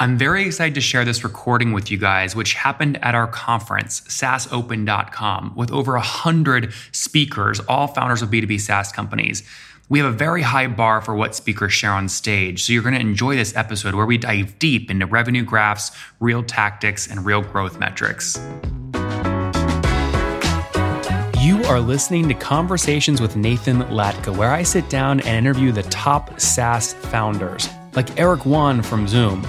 I'm very excited to share this recording with you guys, which happened at our conference, SaaSopen.com, with over 100 speakers, all founders of B2B SaaS companies. We have a very high bar for what speakers share on stage, so you're going to enjoy this episode where we dive deep into revenue graphs, real tactics, and real growth metrics. You are listening to Conversations with Nathan Latka, where I sit down and interview the top SaaS founders, like Eric Yuan from Zoom.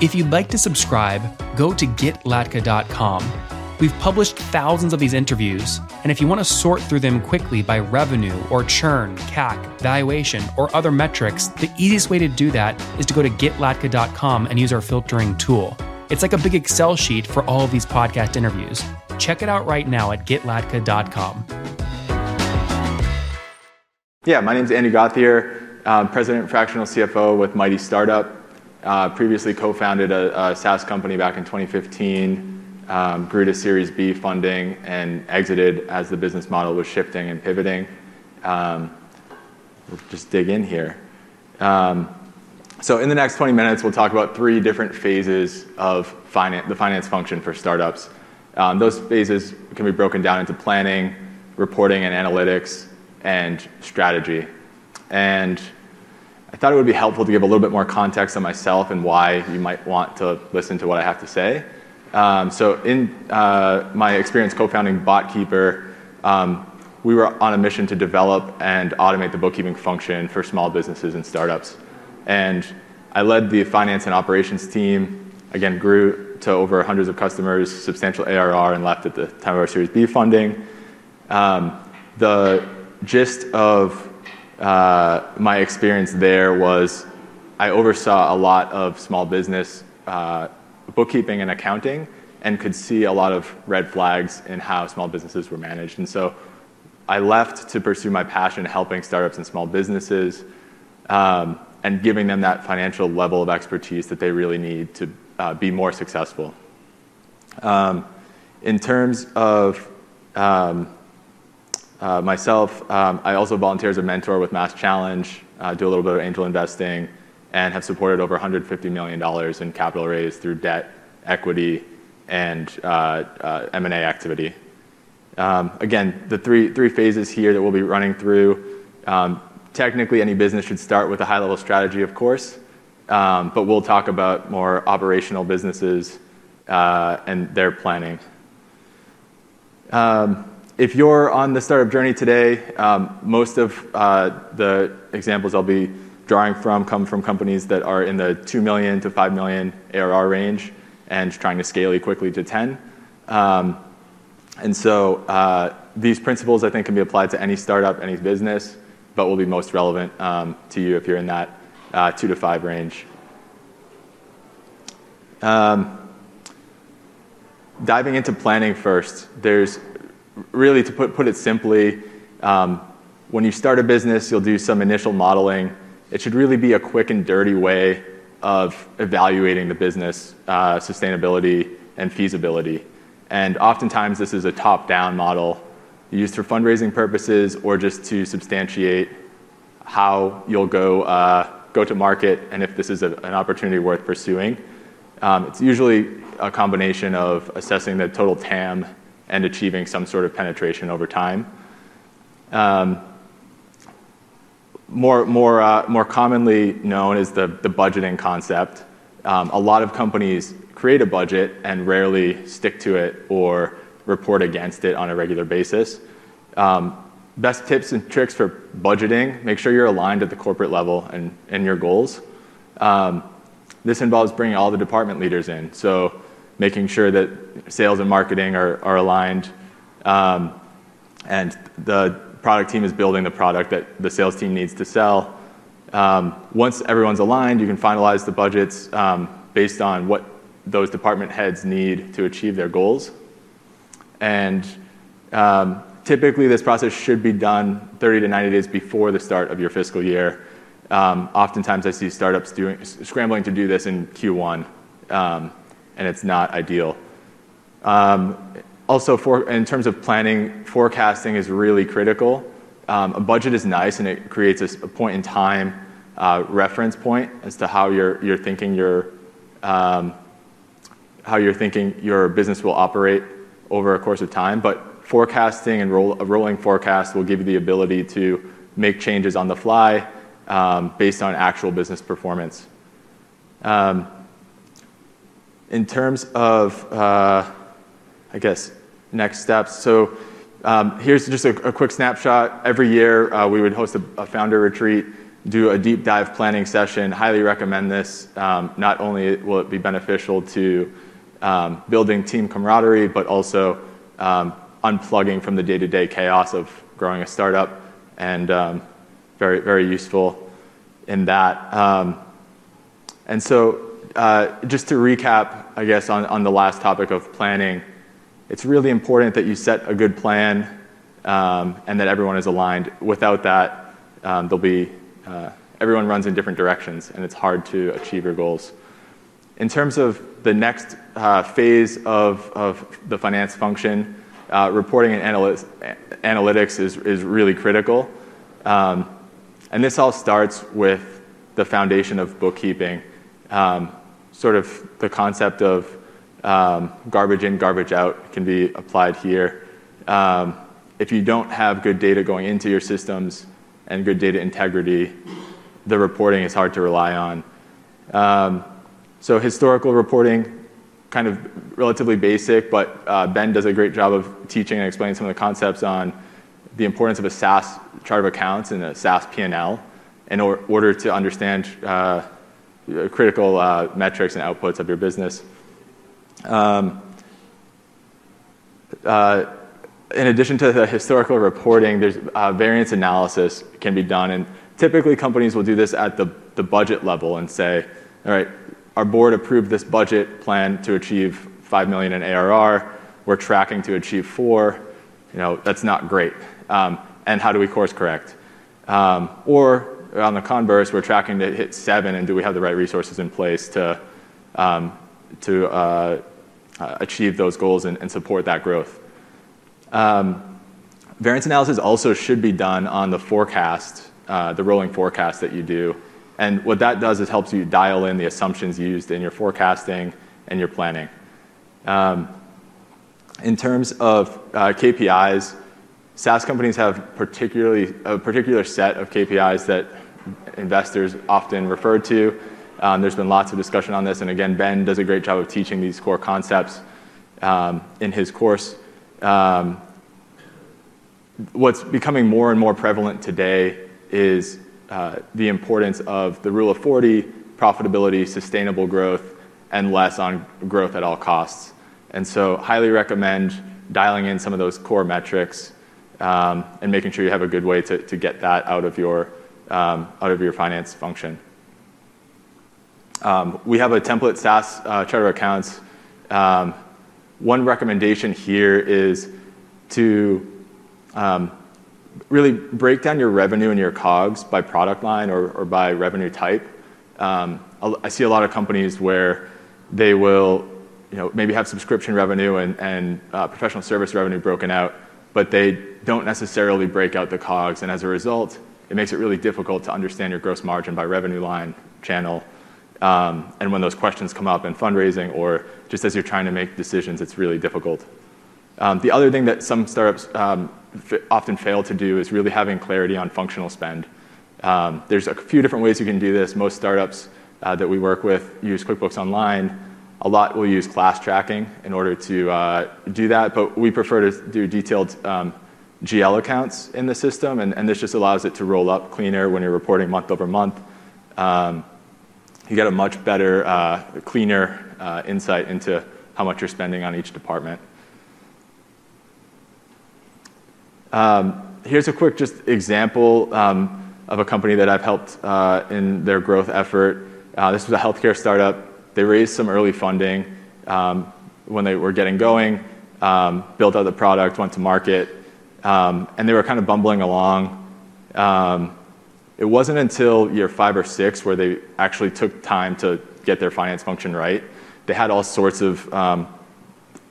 If you'd like to subscribe, go to getlatka.com. We've published thousands of these interviews, and if you want to sort through them quickly by revenue or churn, CAC, valuation, or other metrics, the easiest way to do that is to go to getlatka.com and use our filtering tool. It's like a big Excel sheet for all of these podcast interviews. Check it out right now at getlatka.com. Yeah, my name is Andy Gauthier, uh, President Fractional CFO with Mighty Startup. Uh, previously co-founded a, SaaS company back in 2015, um, grew to Series B funding, and exited as the business model was shifting and pivoting. Um, we'll just dig in here. Um, so in the next 20 minutes, we'll talk about three different phases of the finance function for startups. Those phases can be broken down into planning, reporting and analytics, and strategy. I thought it would be helpful to give a little bit more context on myself and why you might want to listen to what I have to say. Um, so, in uh, my experience co-founding BotKeeper, um, we were on a mission to develop and automate the bookkeeping function for small businesses and startups. And I led the finance and operations team. Again, grew to over hundreds of customers, substantial ARR, and left at the time of our Series B funding. Um, the gist of uh, my experience there was I oversaw a lot of small business uh, bookkeeping and accounting and could see a lot of red flags in how small businesses were managed. And so I left to pursue my passion helping startups and small businesses um, and giving them that financial level of expertise that they really need to uh, be more successful. Um, in terms of um, myself, um, I also volunteer as a mentor with MassChallenge, uh, do a little bit of angel investing, and have supported over $150 million in capital raised through debt, equity, and uh, uh M&A activity. Um, again, the three, three phases here that we'll be running through. Um, technically, any business should start with a high-level strategy, of course, um, but we'll talk about more operational businesses uh, and their planning. Um, if you're on the startup journey today, um, most of uh, the examples I'll be drawing from come from companies that are in the 2 million to 5 million ARR range and trying to scale quickly to 10. Um, and so uh, these principles, I think, can be applied to any startup, any business, but will be most relevant um, to you if you're in that uh, 2 to 5 range. Um, diving into planning first, there's really, to put, put it simply, um, when you start a business, you'll do some initial modeling. It should really be a quick and dirty way of evaluating the business uh, sustainability and feasibility. And oftentimes, this is a top down model used for fundraising purposes or just to substantiate how you'll go, uh, go to market and if this is a, an opportunity worth pursuing. Um, it's usually a combination of assessing the total TAM and achieving some sort of penetration over time. Um, uh, more commonly known is the, budgeting concept. Um, a lot of companies create a budget and rarely stick to it or report against it on a regular basis. Um, best tips and tricks for budgeting make sure you're aligned at the corporate level and, your goals. This involves bringing all the department leaders in. So making sure that sales and marketing are, are aligned, um, and the product team is building the product that the sales team needs to sell. Um, once everyone's aligned, you can finalize the budgets um, based on what those department heads need to achieve their goals. And um, typically, this process should be done 30 to 90 days before the start of your fiscal year. Um, oftentimes, I see startups doing, scrambling to do this in Q1 um, and it's not ideal. Um, also, for, in terms of planning, forecasting is really critical. Um, a budget is nice and it creates a, a point in time uh, reference point as to how you're, you're thinking your, how you're thinking your business will operate over a course of time. But forecasting and a rolling forecast will give you the ability to make changes on the fly based on actual business performance. In terms of, uh, I guess, next steps, so um, here's just a quick snapshot. Every year, uh, we would host a founder retreat, do a deep dive planning session. Highly recommend this. Um, not only will it be beneficial to um, building team camaraderie, but also um, unplugging from the day-to-day chaos of growing a startup and very, very useful in that. Uh, just to recap, I guess, on the last topic of planning, it's really important that you set a good plan um, and that everyone is aligned. Without that, um, uh, everyone runs in different directions, and it's hard to achieve your goals. In terms of the next uh, phase of the finance function, reporting and analytics is really critical. Um and this all starts with the foundation of bookkeeping, um, sort of the concept of um, garbage in, garbage out can be applied here. Um, if you don't have good data going into your systems and good data integrity, the reporting is hard to rely on. Um, so historical reporting, kind of relatively basic, but uh, Ben does a great job of teaching and explaining some of the concepts on the importance of a SaaS chart of accounts and a SaaS P&L in order to understand uh, Uh, critical uh, metrics and outputs of your business. Um, uh, in addition to the historical reporting, there's variance analysis can be done. And typically, companies will do this at the the budget level and say, all right, our board approved this budget plan to achieve 5 million in ARR. We're tracking to achieve four. You know That's not great. Um, and how do we course correct? Um, On the converse, we're tracking to hit seven, and Do we have the right resources in place to um, uh, achieve those goals and support that growth? Um, variance analysis also should be done on the forecast, uh, the rolling forecast that you do. And what that does is helps you dial in the assumptions used in your forecasting and your planning. Um, in terms of uh, KPIs, SaaS companies have a particular set of KPIs that investors often refer to. Um, there's been lots of discussion on this. And again, Ben does a great job of teaching these core concepts um, in his course. Um, what's becoming more and more prevalent today is uh, the importance of the Rule of 40, profitability, sustainable growth, and less on growth at all costs. And so, highly recommend dialing in some of those core metrics and making sure you have a good way to get that out of your Um, finance function. Um, we have a template SaaS uh, chart of accounts. Um, one recommendation here is to really break down your revenue and your COGS by product line or by revenue type. I see a lot of companies where they will maybe have subscription revenue and uh, professional service revenue broken out, but they don't necessarily break out the COGS. And as a result, it makes it really difficult to understand your gross margin by revenue line channel. Um, and when those questions come up in fundraising or just as you're trying to make decisions, it's really difficult. Um, the other thing that some startups um, often fail to do is really having clarity on functional spend. There's a few different ways you can do this. Most startups uh, that we work with use QuickBooks Online. A lot will use class tracking in order to uh, do that. But we prefer to do detailed GL accounts in the system. And this just allows it to roll up cleaner when you're reporting month over month. Um, you get a much better, uh, cleaner uh, insight into how much you're spending on each department. Um, here's a quick just example um, of a company that I've helped uh, in their growth effort. This was a healthcare startup. They raised some early funding when they were getting going, built out the product, went to market. Um, and they were kind of bumbling along. Um, it wasn't until year five or six where they actually took time to get their finance function right. They had all sorts of um,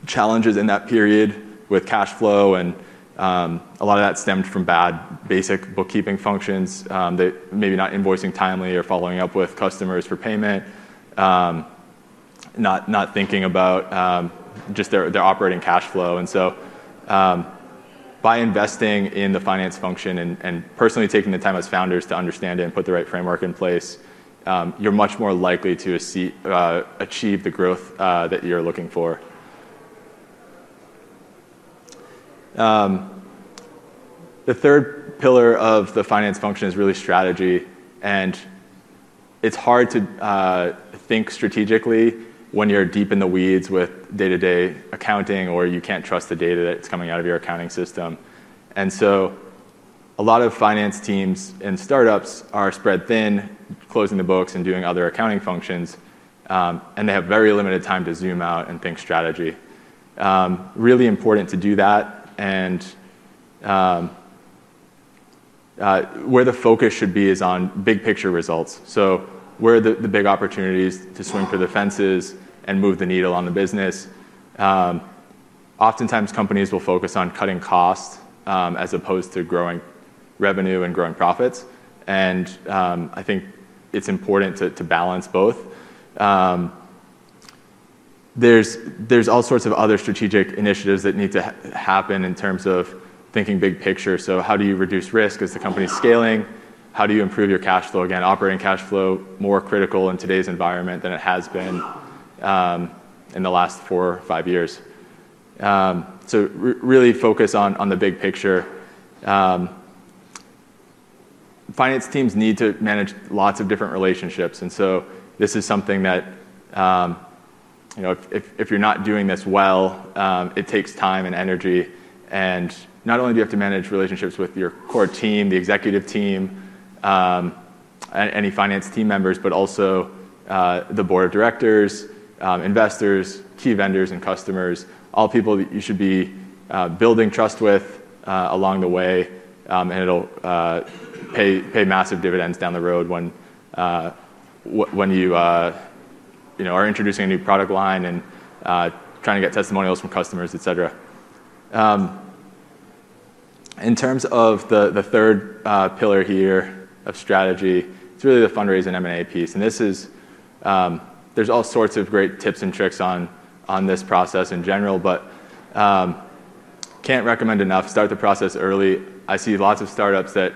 challenges in that period with cash flow. And a lot of that stemmed from bad basic bookkeeping functions, maybe not invoicing timely or following up with customers for payment. not thinking about just their operating cash flow. By investing in the finance function and personally taking the time as founders to understand it and put the right framework in place, um, you're much more likely to uh, achieve the growth uh, that you're looking for. Um, the third pillar of the finance function is really strategy. And it's hard to uh, think strategically when you're deep in the weeds with day-to-day accounting or you can't trust the data that's coming out of your accounting system. And so a lot of finance teams in startups are spread thin, closing the books and doing other accounting functions. Um, and they have very limited time to zoom out and think strategy. Um, really important to do that. And um, uh, where the focus should be is on big picture results. So, where are the big opportunities to swing for the fences and move the needle on the business? Um, oftentimes, companies will focus on cutting costs um, as opposed to growing revenue and growing profits. And um, I think it's important to balance both. There's there's all sorts of other strategic initiatives that need to happen in terms of thinking big picture. So how do you reduce risk as the company's scaling? How do you improve your cash flow? Again, operating cash flow, more critical in today's environment than it has been Um, in the last four or five years. Um, so really focus on the big picture. Um, finance teams need to manage lots of different relationships. And so this is something that um you know if if you're not doing this well, it takes time and energy. And not only do you have to manage relationships with your core team, the executive team, any finance team members, but also uh, the board of directors, Um, investors, key vendors, and customers, all people that you should be uh, building trust with uh, along the way. Um and it'll uh, pay massive dividends down the road when you are introducing a new product line and trying to get testimonials from customers, et cetera. Um, in terms of the third pillar here of strategy, it's really the fundraising and M&A piece. Um, There's all sorts of great tips and tricks on this process in general. But um, can't recommend enough. Start the process early. I see lots of startups that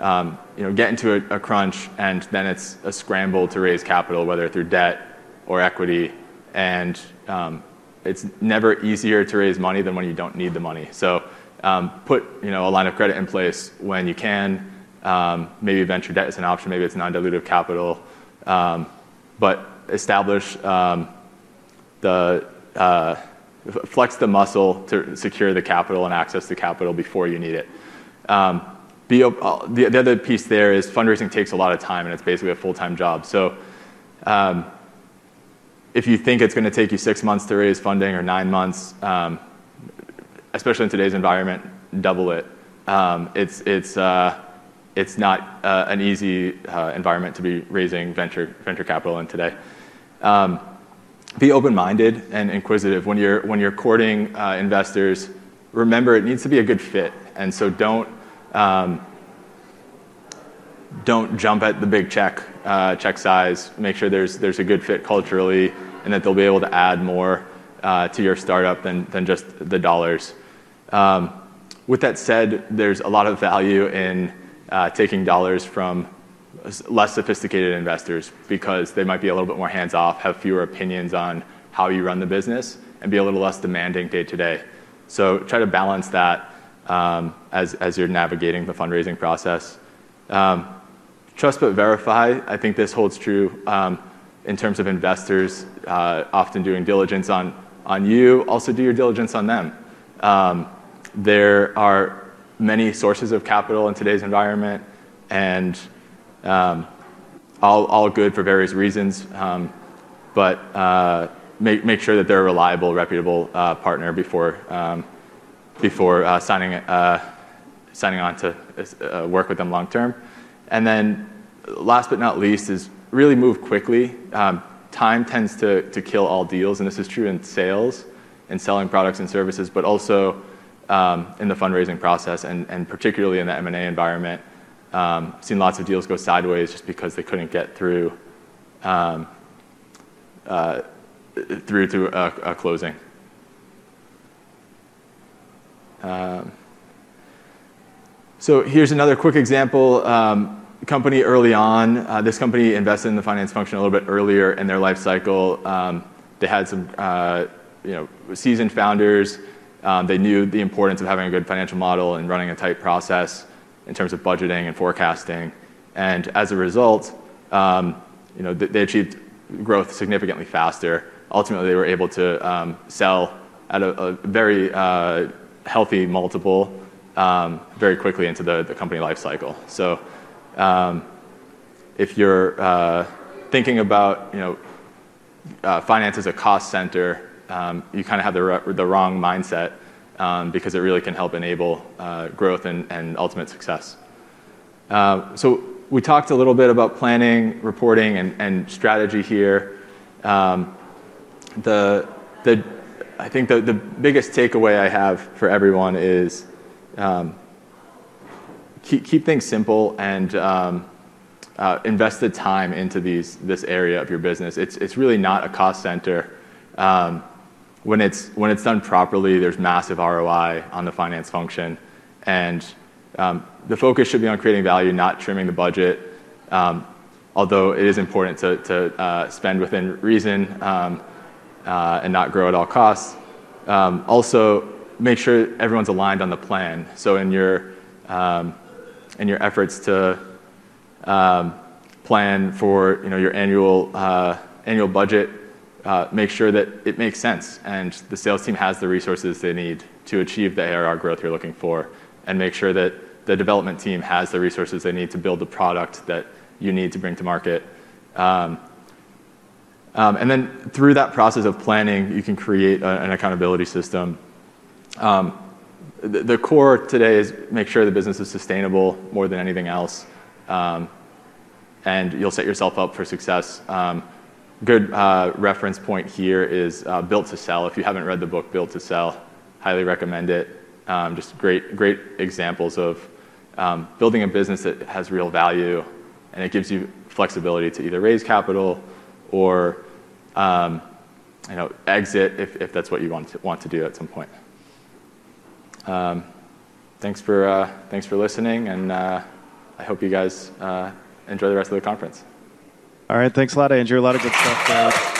um, get into a crunch. And then it's a scramble to raise capital, whether through debt or equity. And um, it's never easier to raise money than when you don't need the money. So put a line of credit in place when you can. Maybe venture debt is an option. Maybe it's non-dilutive capital. Um, uh, flex the muscle to secure the capital and access the capital before you need it. Um, be uh, The the, other piece there is fundraising takes a lot of time. And it's basically a full-time job. So um, if you think it's going to take you six months to raise funding or nine months, um, especially in today's environment, double it. It's it's uh, it's not an easy environment to be raising venture, venture capital in today. Um, be open-minded and inquisitive. When you're when you're courting uh, investors, remember it needs to be a good fit. And so don't um, don't jump at the big check uh, check size. Make sure there's there's a good fit culturally and that they'll be able to add more uh, to your startup than just the dollars. Um, with that said, there's a lot of value in taking dollars from less sophisticated investors because they might be a little bit more hands-off, have fewer opinions on how you run the business, and be a little less demanding day to day. So try to balance that um, as you're navigating the fundraising process. Um, trust but verify. I think this holds true um, in terms of investors uh, often doing diligence on you. Also do your diligence on them. There are many sources of capital in today's environment. Um, all good for various reasons. Um, but uh, make sure that they're a reliable, reputable uh, partner before um, uh, signing on to work with them long term. And then last but not least is really move quickly. Time tends to kill all deals. And this is true in sales and selling products and services, but also in the fundraising process and particularly in the M&A environment. Um, I've seen lots of deals go sideways just because they couldn't get through um, uh, through to a closing. Um, so here's another quick example. Um, company early on, uh, this company invested in the finance function a little bit earlier in their life cycle. They had some uh, you know seasoned founders. They knew the importance of having a good financial model and running a tight process in terms of budgeting and forecasting. And as a result, um, you know, they achieved growth significantly faster. Ultimately, they were able to um, sell at a very uh, healthy multiple um, very quickly into the company life cycle. So, if you're uh, thinking about you know, uh, finance as a cost center, you kind of have the wrong mindset Um, because it really can help enable uh, growth and ultimate success. Uh, so we talked a little bit about planning, reporting, and strategy here. Um, the, the, I think the biggest takeaway I have for everyone is um, keep things simple and uh, invest the time into these, this area of your business. It's really not a cost center. When it's done properly, there's massive ROI on the finance function. And um, the focus should be on creating value, not trimming the budget, um, although it is important to uh, spend within reason um, uh, and not grow at all costs. Also, make sure everyone's aligned on the plan. So in your efforts to plan for your annual uh, budget, Uh, make sure that it makes sense and the sales team has the resources they need to achieve the ARR growth you're looking for. And make sure that the development team has the resources they need to build the product that you need to bring to market. Um, um, and then through that process of planning, you can create an accountability system. Um, the core today is make sure the business is sustainable more than anything else. And you'll set yourself up for success. Good uh, reference point here is uh, Built to Sell. If you haven't read the book Built to Sell, highly recommend it. Um, just great great examples of um, building a business that has real value. And it gives you flexibility to either raise capital or um, you know exit if if that's what you want to want to do at some point. Uh, thanks for listening. And I hope you guys enjoy the rest of the conference. All right. Thanks a lot, Andrew. A lot of good stuff there.